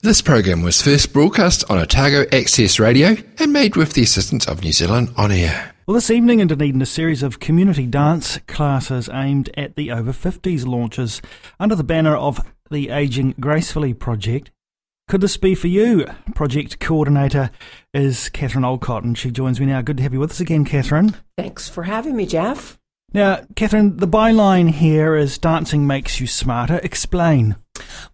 This program was first broadcast on Otago Access Radio and made with the assistance of New Zealand On Air. Well, this evening in Dunedin, a series of community dance classes aimed at the over 50s launches under the banner of the Aging Gracefully project. Could this be for you? Project coordinator is Catherine Olcott, and she joins me now. Good to have you with us again, Catherine. Thanks for having me, Jeff. Now, Catherine, the byline here is Dancing Makes You Smarter. Explain.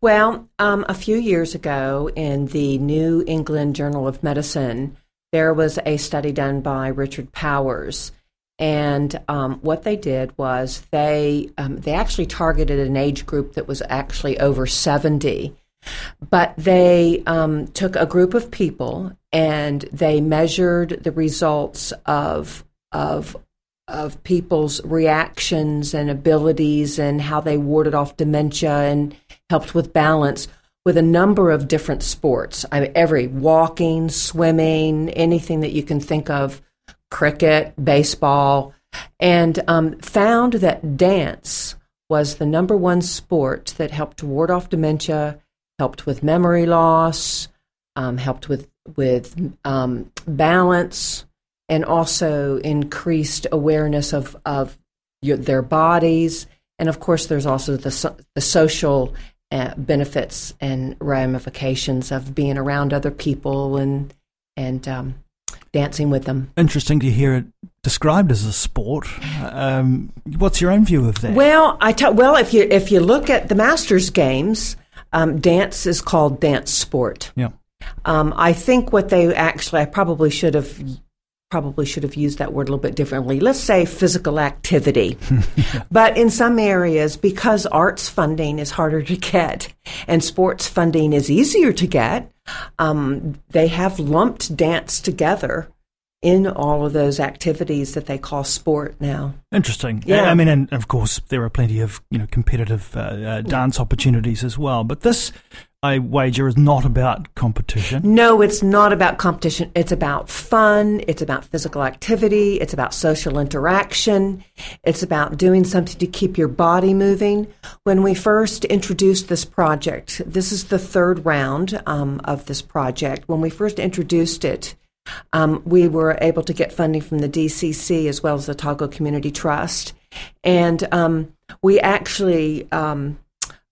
Well, um, a few years ago in the New England Journal of Medicine, there was a study done by Richard Powers. And um, what they did was they um, they actually targeted an age group that was actually over seventy, but they um, took a group of people and they measured the results of of of people's reactions and abilities and how they warded off dementia and helped with balance with a number of different sports. I mean, every walking, swimming, anything that you can think of, cricket, baseball, and um, found that dance was the number one sport that helped ward off dementia, helped with memory loss, um, helped with with um, balance, and also increased awareness of of your, their bodies. And of course, there's also the the social uh, benefits and ramifications of being around other people and and um, dancing with them. Interesting to hear it described as a sport. Um, what's your own view of that? Well, I t- well if you if you look at the Masters games, um, dance is called dance sport. Yeah. Um, I think what they actually, I probably should have probably should have used that word a little bit differently. Let's say physical activity. but in some areas, because arts funding is harder to get and sports funding is easier to get, um, they have lumped dance together in all of those activities that they call sport now. Interesting. Yeah. I mean, and of course, there are plenty of you know competitive uh, uh, dance opportunities as well. But this I wager is not about competition. No, it's not about competition. It's about fun. It's about physical activity. It's about social interaction. It's about doing something to keep your body moving. When we first introduced this project, this is the third round um, of this project. When we first introduced it, um, we were able to get funding from the DCC as well as the Otago Community Trust. And um, we actually um,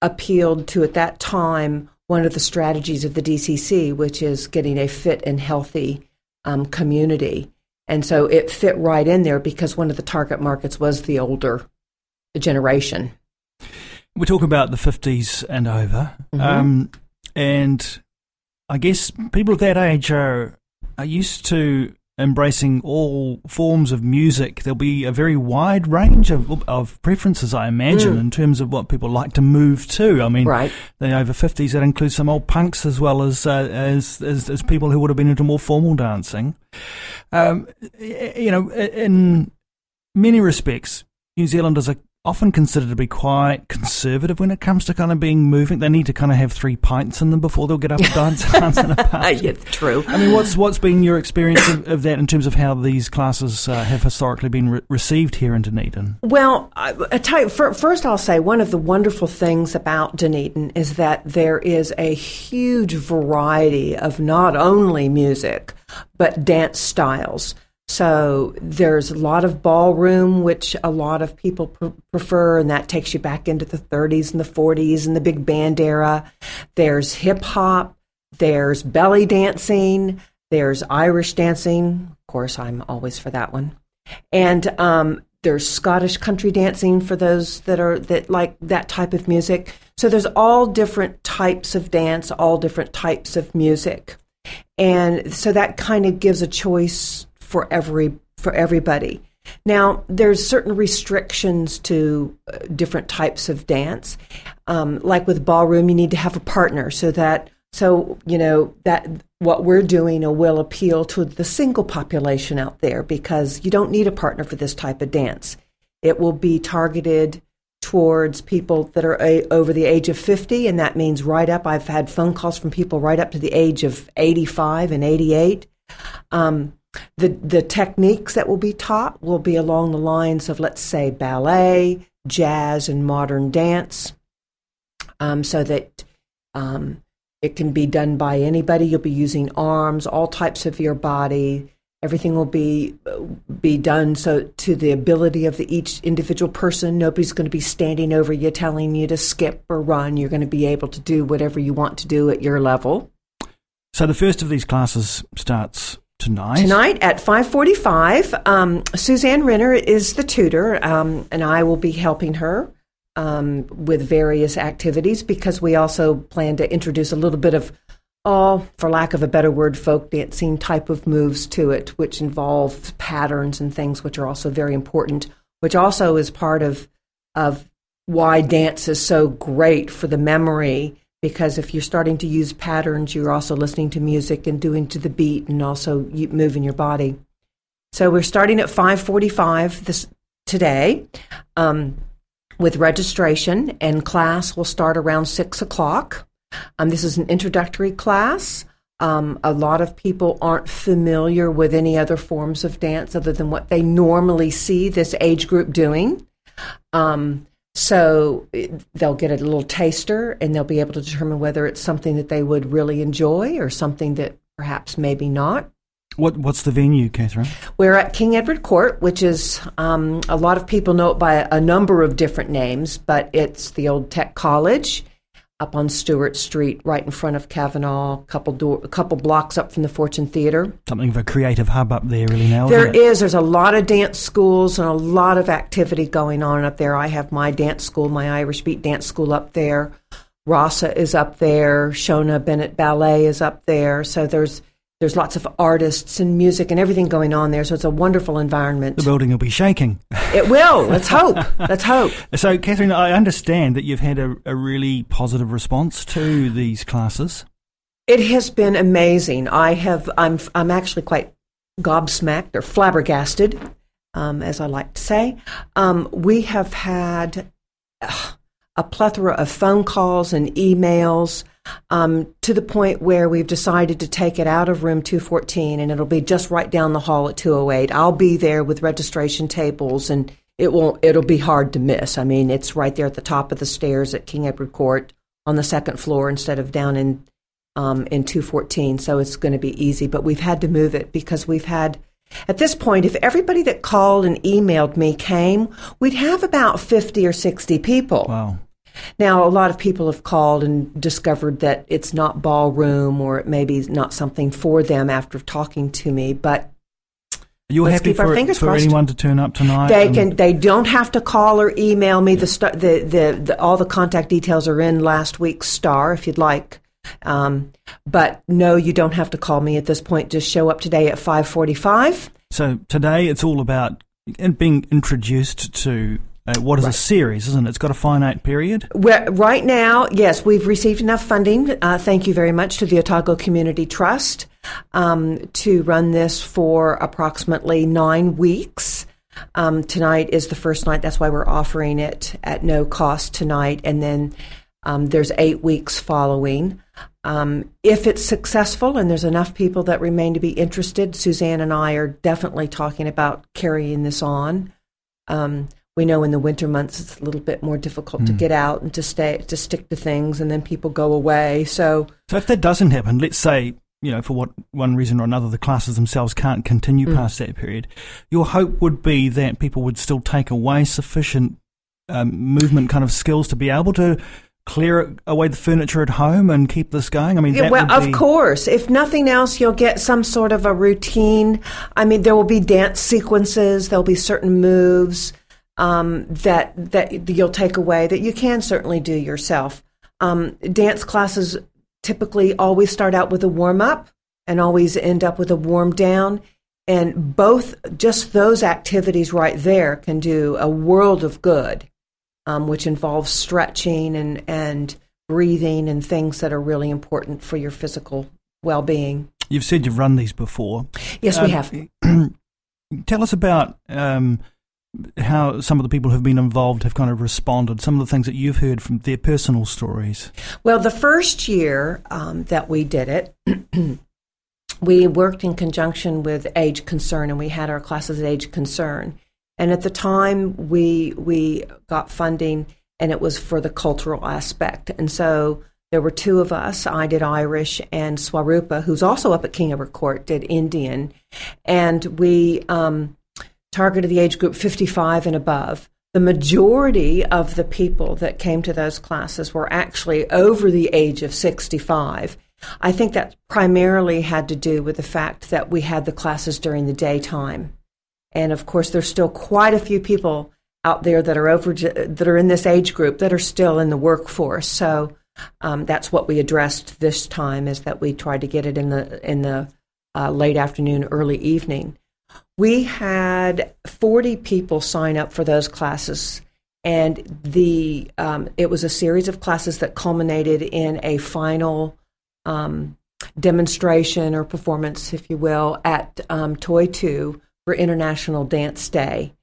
appealed to, at that time, one of the strategies of the DCC, which is getting a fit and healthy um, community. And so it fit right in there because one of the target markets was the older generation. We talk about the 50s and over. Mm-hmm. Um, and I guess people of that age are, are used to embracing all forms of music. There'll be a very wide range of, of preferences, I imagine, mm. in terms of what people like to move to. I mean, right. the over 50s, that includes some old punks as well as, uh, as, as, as, people who would have been into more formal dancing. Um, you know, in many respects, New Zealand is a often considered to be quite conservative when it comes to kind of being moving. They need to kind of have three pints in them before they'll get up and dance, dance in a party. yeah, true. I mean, what's what's been your experience of, of that in terms of how these classes uh, have historically been re- received here in Dunedin? Well, I, I tell you, for, first I'll say one of the wonderful things about Dunedin is that there is a huge variety of not only music but dance styles. So there's a lot of ballroom, which a lot of people pr- prefer, and that takes you back into the 30s and the 40s and the big band era. There's hip hop, there's belly dancing, there's Irish dancing. Of course, I'm always for that one. And um, there's Scottish country dancing for those that are that like that type of music. So there's all different types of dance, all different types of music. And so that kind of gives a choice for every for everybody. Now, there's certain restrictions to uh, different types of dance. Um, like with ballroom, you need to have a partner so that so you know that what we're doing will appeal to the single population out there because you don't need a partner for this type of dance. It will be targeted towards people that are a, over the age of 50, and that means right up. I've had phone calls from people right up to the age of 85 and 88. Um, the, the techniques that will be taught will be along the lines of, let's say, ballet, jazz, and modern dance, um, so that um, It can be done by anybody. You'll be using arms, all types of your body. Everything will be be done so to the ability of the, each individual person. Nobody's going to be standing over you telling you to skip or run. You're going to be able to do whatever you want to do at your level. So the first of these classes starts tonight. Tonight at 5:45, um, Suzanne Renner is the tutor, um, and I will be helping her um, with various activities because we also plan to introduce a little bit of, oh, for lack of a better word, folk dancing type of moves to it, which involve patterns and things which are also very important. Which also is part of of why dance is so great for the memory because if you're starting to use patterns, you're also listening to music and doing to the beat and also moving your body. So we're starting at 5:45 this today um, with registration, and class will start around six o'clock. Um, this is an introductory class. Um, a lot of people aren't familiar with any other forms of dance other than what they normally see this age group doing. Um, so they'll get a little taster and they'll be able to determine whether it's something that they would really enjoy or something that perhaps maybe not. What What's the venue, Catherine? We're at King Edward Court, which is um, a lot of people know it by a number of different names, but it's the old Tech College up on Stuart Street, right in front of Kavanagh, a couple door, a couple blocks up from the Fortune Theater. Something of a creative hub up there, really now. There is. There's a lot of dance schools and a lot of activity going on up there. I have my dance school, my Irish Beat dance school up there. Rasa is up there. Shona Bennett Ballet is up there. So there's there's lots of artists and music and everything going on there, so it's a wonderful environment. The building will be shaking. It will. Let's hope. Let's hope. So, Catherine, I understand that you've had a, a really positive response to these classes. It has been amazing. I have. I'm. I'm actually quite gobsmacked or flabbergasted, um, as I like to say. Um, we have had uh, a plethora of phone calls and emails um, to the point where we've decided to take it out of room 214 and it'll be just right down the hall at 208. I'll be there with registration tables and it won't it'll be hard to miss. I mean, it's right there at the top of the stairs at King Edward Court on the second floor instead of down in um, in 214, so it's going to be easy. But we've had to move it because we've had at this point, if everybody that called and emailed me came, we'd have about 50 or 60 people. Wow. Now, a lot of people have called and discovered that it's not ballroom or it maybe not something for them after talking to me, but you're you happy for, for anyone to turn up tonight? They can. They don't have to call or email me. The, the, the, the, all the contact details are in last week's star if you'd like. Um, but no, you don't have to call me at this point. Just show up today at five forty-five. So today it's all about being introduced to uh, what is right. a series, isn't it? It's got a finite period. We're, right now, yes, we've received enough funding. Uh, thank you very much to the Otago Community Trust um, to run this for approximately nine weeks. Um, tonight is the first night. That's why we're offering it at no cost tonight, and then um, there's eight weeks following. Um, if it's successful and there's enough people that remain to be interested, Suzanne and I are definitely talking about carrying this on. Um, we know in the winter months it's a little bit more difficult mm. to hmm. get out and to stay to stick to things and then people go away so so if that doesn't happen let's say you know for what one reason or another the classes themselves can't continue mm. past that period your hope would be that people would still take away sufficient um, movement kind of skills to be able to clear away the furniture at home and keep this going? I mean, yeah, well, of course. If nothing else, you'll get some sort of a routine. I mean, there will be dance sequences. There'll be certain moves um, that that you'll take away that you can certainly do yourself. Um, dance classes typically always start out with a warm up and always end up with a warm down. And both, just those activities right there can do a world of good, um, which involves stretching and, and breathing and things that are really important for your physical well being. You've said you've run these before. Yes, we um, have. tell us about um, how some of the people who've been involved have kind of responded, some of the things that you've heard from their personal stories. Well, the first year um, that we did it, we worked in conjunction with Age Concern, and we had our classes at Age Concern. And at the time, we we got funding, and it was for the cultural aspect. And so there were two of us. I did Irish, and Swarupa, who's also up at King Court, did Indian. And we um, targeted the age group 55 and above. The majority of the people that came to those classes were actually over the age of 65. I think that primarily had to do with the fact that we had the classes during the daytime. And of course, there's still quite a few people out there that are over that are in this age group that are still in the workforce. So um, that's what we addressed this time is that we tried to get it in the in the uh, late afternoon, early evening. We had 40 people sign up for those classes, and the um, it was a series of classes that culminated in a final um, demonstration or performance, if you will, at um, Toitū for International Dance Day,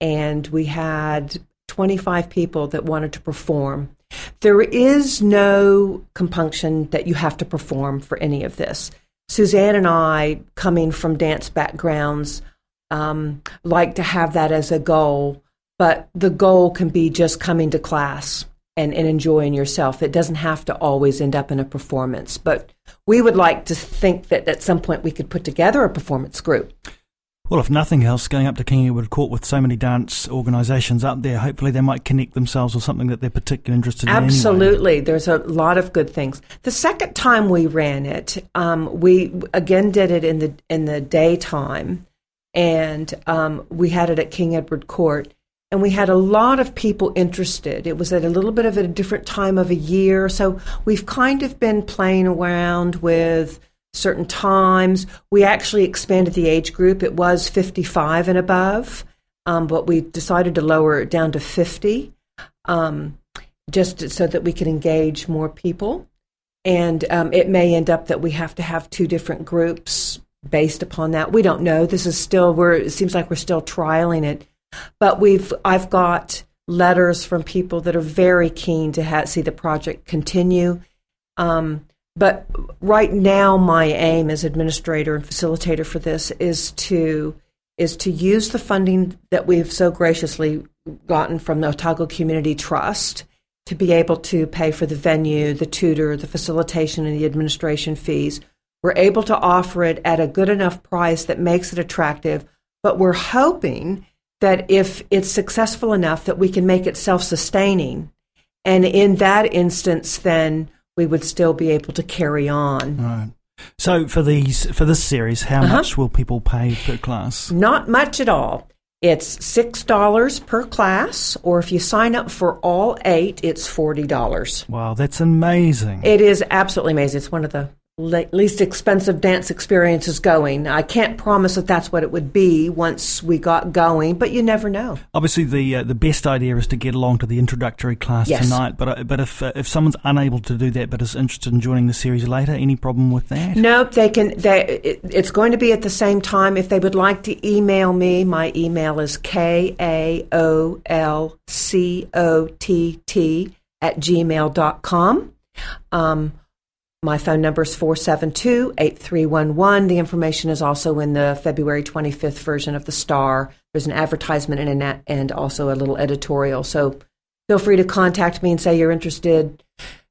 and we had 25 people that wanted to perform there is no compunction that you have to perform for any of this. Suzanne and I, coming from dance backgrounds, um, like to have that as a goal, but the goal can be just coming to class and, and enjoying yourself. It doesn't have to always end up in a performance. But we would like to think that at some point we could put together a performance group. Well, if nothing else, going up to King Edward Court with so many dance organisations up there, hopefully they might connect themselves with something that they're particularly interested in. Absolutely. Anyway. There's a lot of good things. The second time we ran it, um, we again did it in the in the daytime, and um, we had it at King Edward Court, and we had a lot of people interested. It was at a little bit of a different time of a year, so we've kind of been playing around with certain times. We actually expanded the age group. It was 55 and above, um, but we decided to lower it down to 50 um, just so that we can engage more people. And um, it may end up that we have to have two different groups based upon that. We don't know. This is still we're it seems like we're still trialing it, but we've I've got letters from people that are very keen to ha- see the project continue. Um, but right now, my aim as administrator and facilitator for this is to is to use the funding that we've so graciously gotten from the Otago Community Trust to be able to pay for the venue, the tutor, the facilitation, and the administration fees. We're able to offer it at a good enough price that makes it attractive, but we're hoping that if it's successful enough that we can make it self-sustaining. And in that instance, then we would still be able to carry on. Right. So for these for this series, how uh-huh. much will people pay per class? Not much at all. It's six dollars per class, or if you sign up for all eight, it's forty dollars. Wow, that's amazing! It is absolutely amazing. It's one of the least expensive dance experiences going. I can't promise that that's what it would be once we got going, but you never know. Obviously, the uh, the best idea is to get along to the introductory class yes. tonight. But uh, but if uh, if someone's unable to do that, but is interested in joining the series later, any problem with that? Nope, they can. They it, it's going to be at the same time. If they would like to email me, my email is k a o l c o t t at gmail.com. Um, my phone number is 472 8311. The information is also in the February 25th version of The Star. There's an advertisement in it and also a little editorial. So feel free to contact me and say you're interested.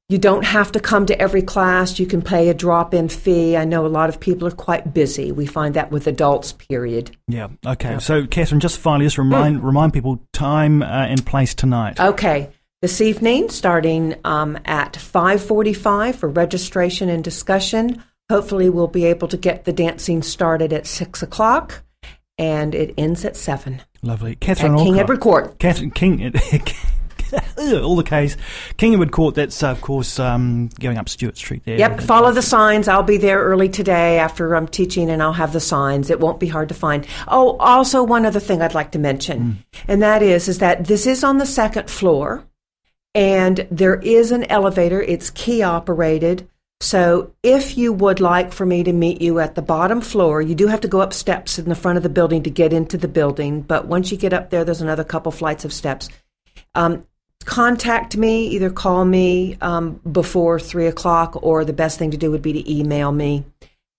You don't have to come to every class. You can pay a drop in fee. I know a lot of people are quite busy. We find that with adults, period. Yeah. Okay. Yeah. So, Catherine, just finally, just remind, mm. remind people time uh, and place tonight. Okay this evening, starting um, at 5:45 for registration and discussion. Hopefully, we'll be able to get the dancing started at six o'clock, and it ends at seven. Lovely, Catherine. At King Edward Court. Catherine King. all the case. King Edward Court, that's uh, of course um, going up Stuart Street there. Yep, follow the signs. I'll be there early today after I'm teaching and I'll have the signs. It won't be hard to find. Oh, also one other thing I'd like to mention, mm. and that is is that this is on the second floor and there is an elevator. It's key operated. So if you would like for me to meet you at the bottom floor, you do have to go up steps in the front of the building to get into the building. But once you get up there, there's another couple flights of steps. Um, contact me, either call me um, before three o'clock, or the best thing to do would be to email me,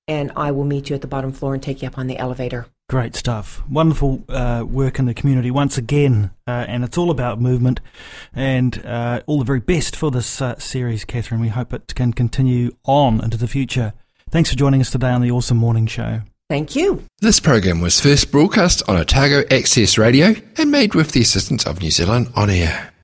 and I will meet you at the bottom floor and take you up on the elevator. Great stuff. Wonderful uh, work in the community once again. Uh, and it's all about movement. And uh, all the very best for this uh, series, Catherine. We hope it can continue on into the future. Thanks for joining us today on the Awesome Morning Show. Thank you. This program was first broadcast on Otago Access Radio and made with the assistance of New Zealand On Air.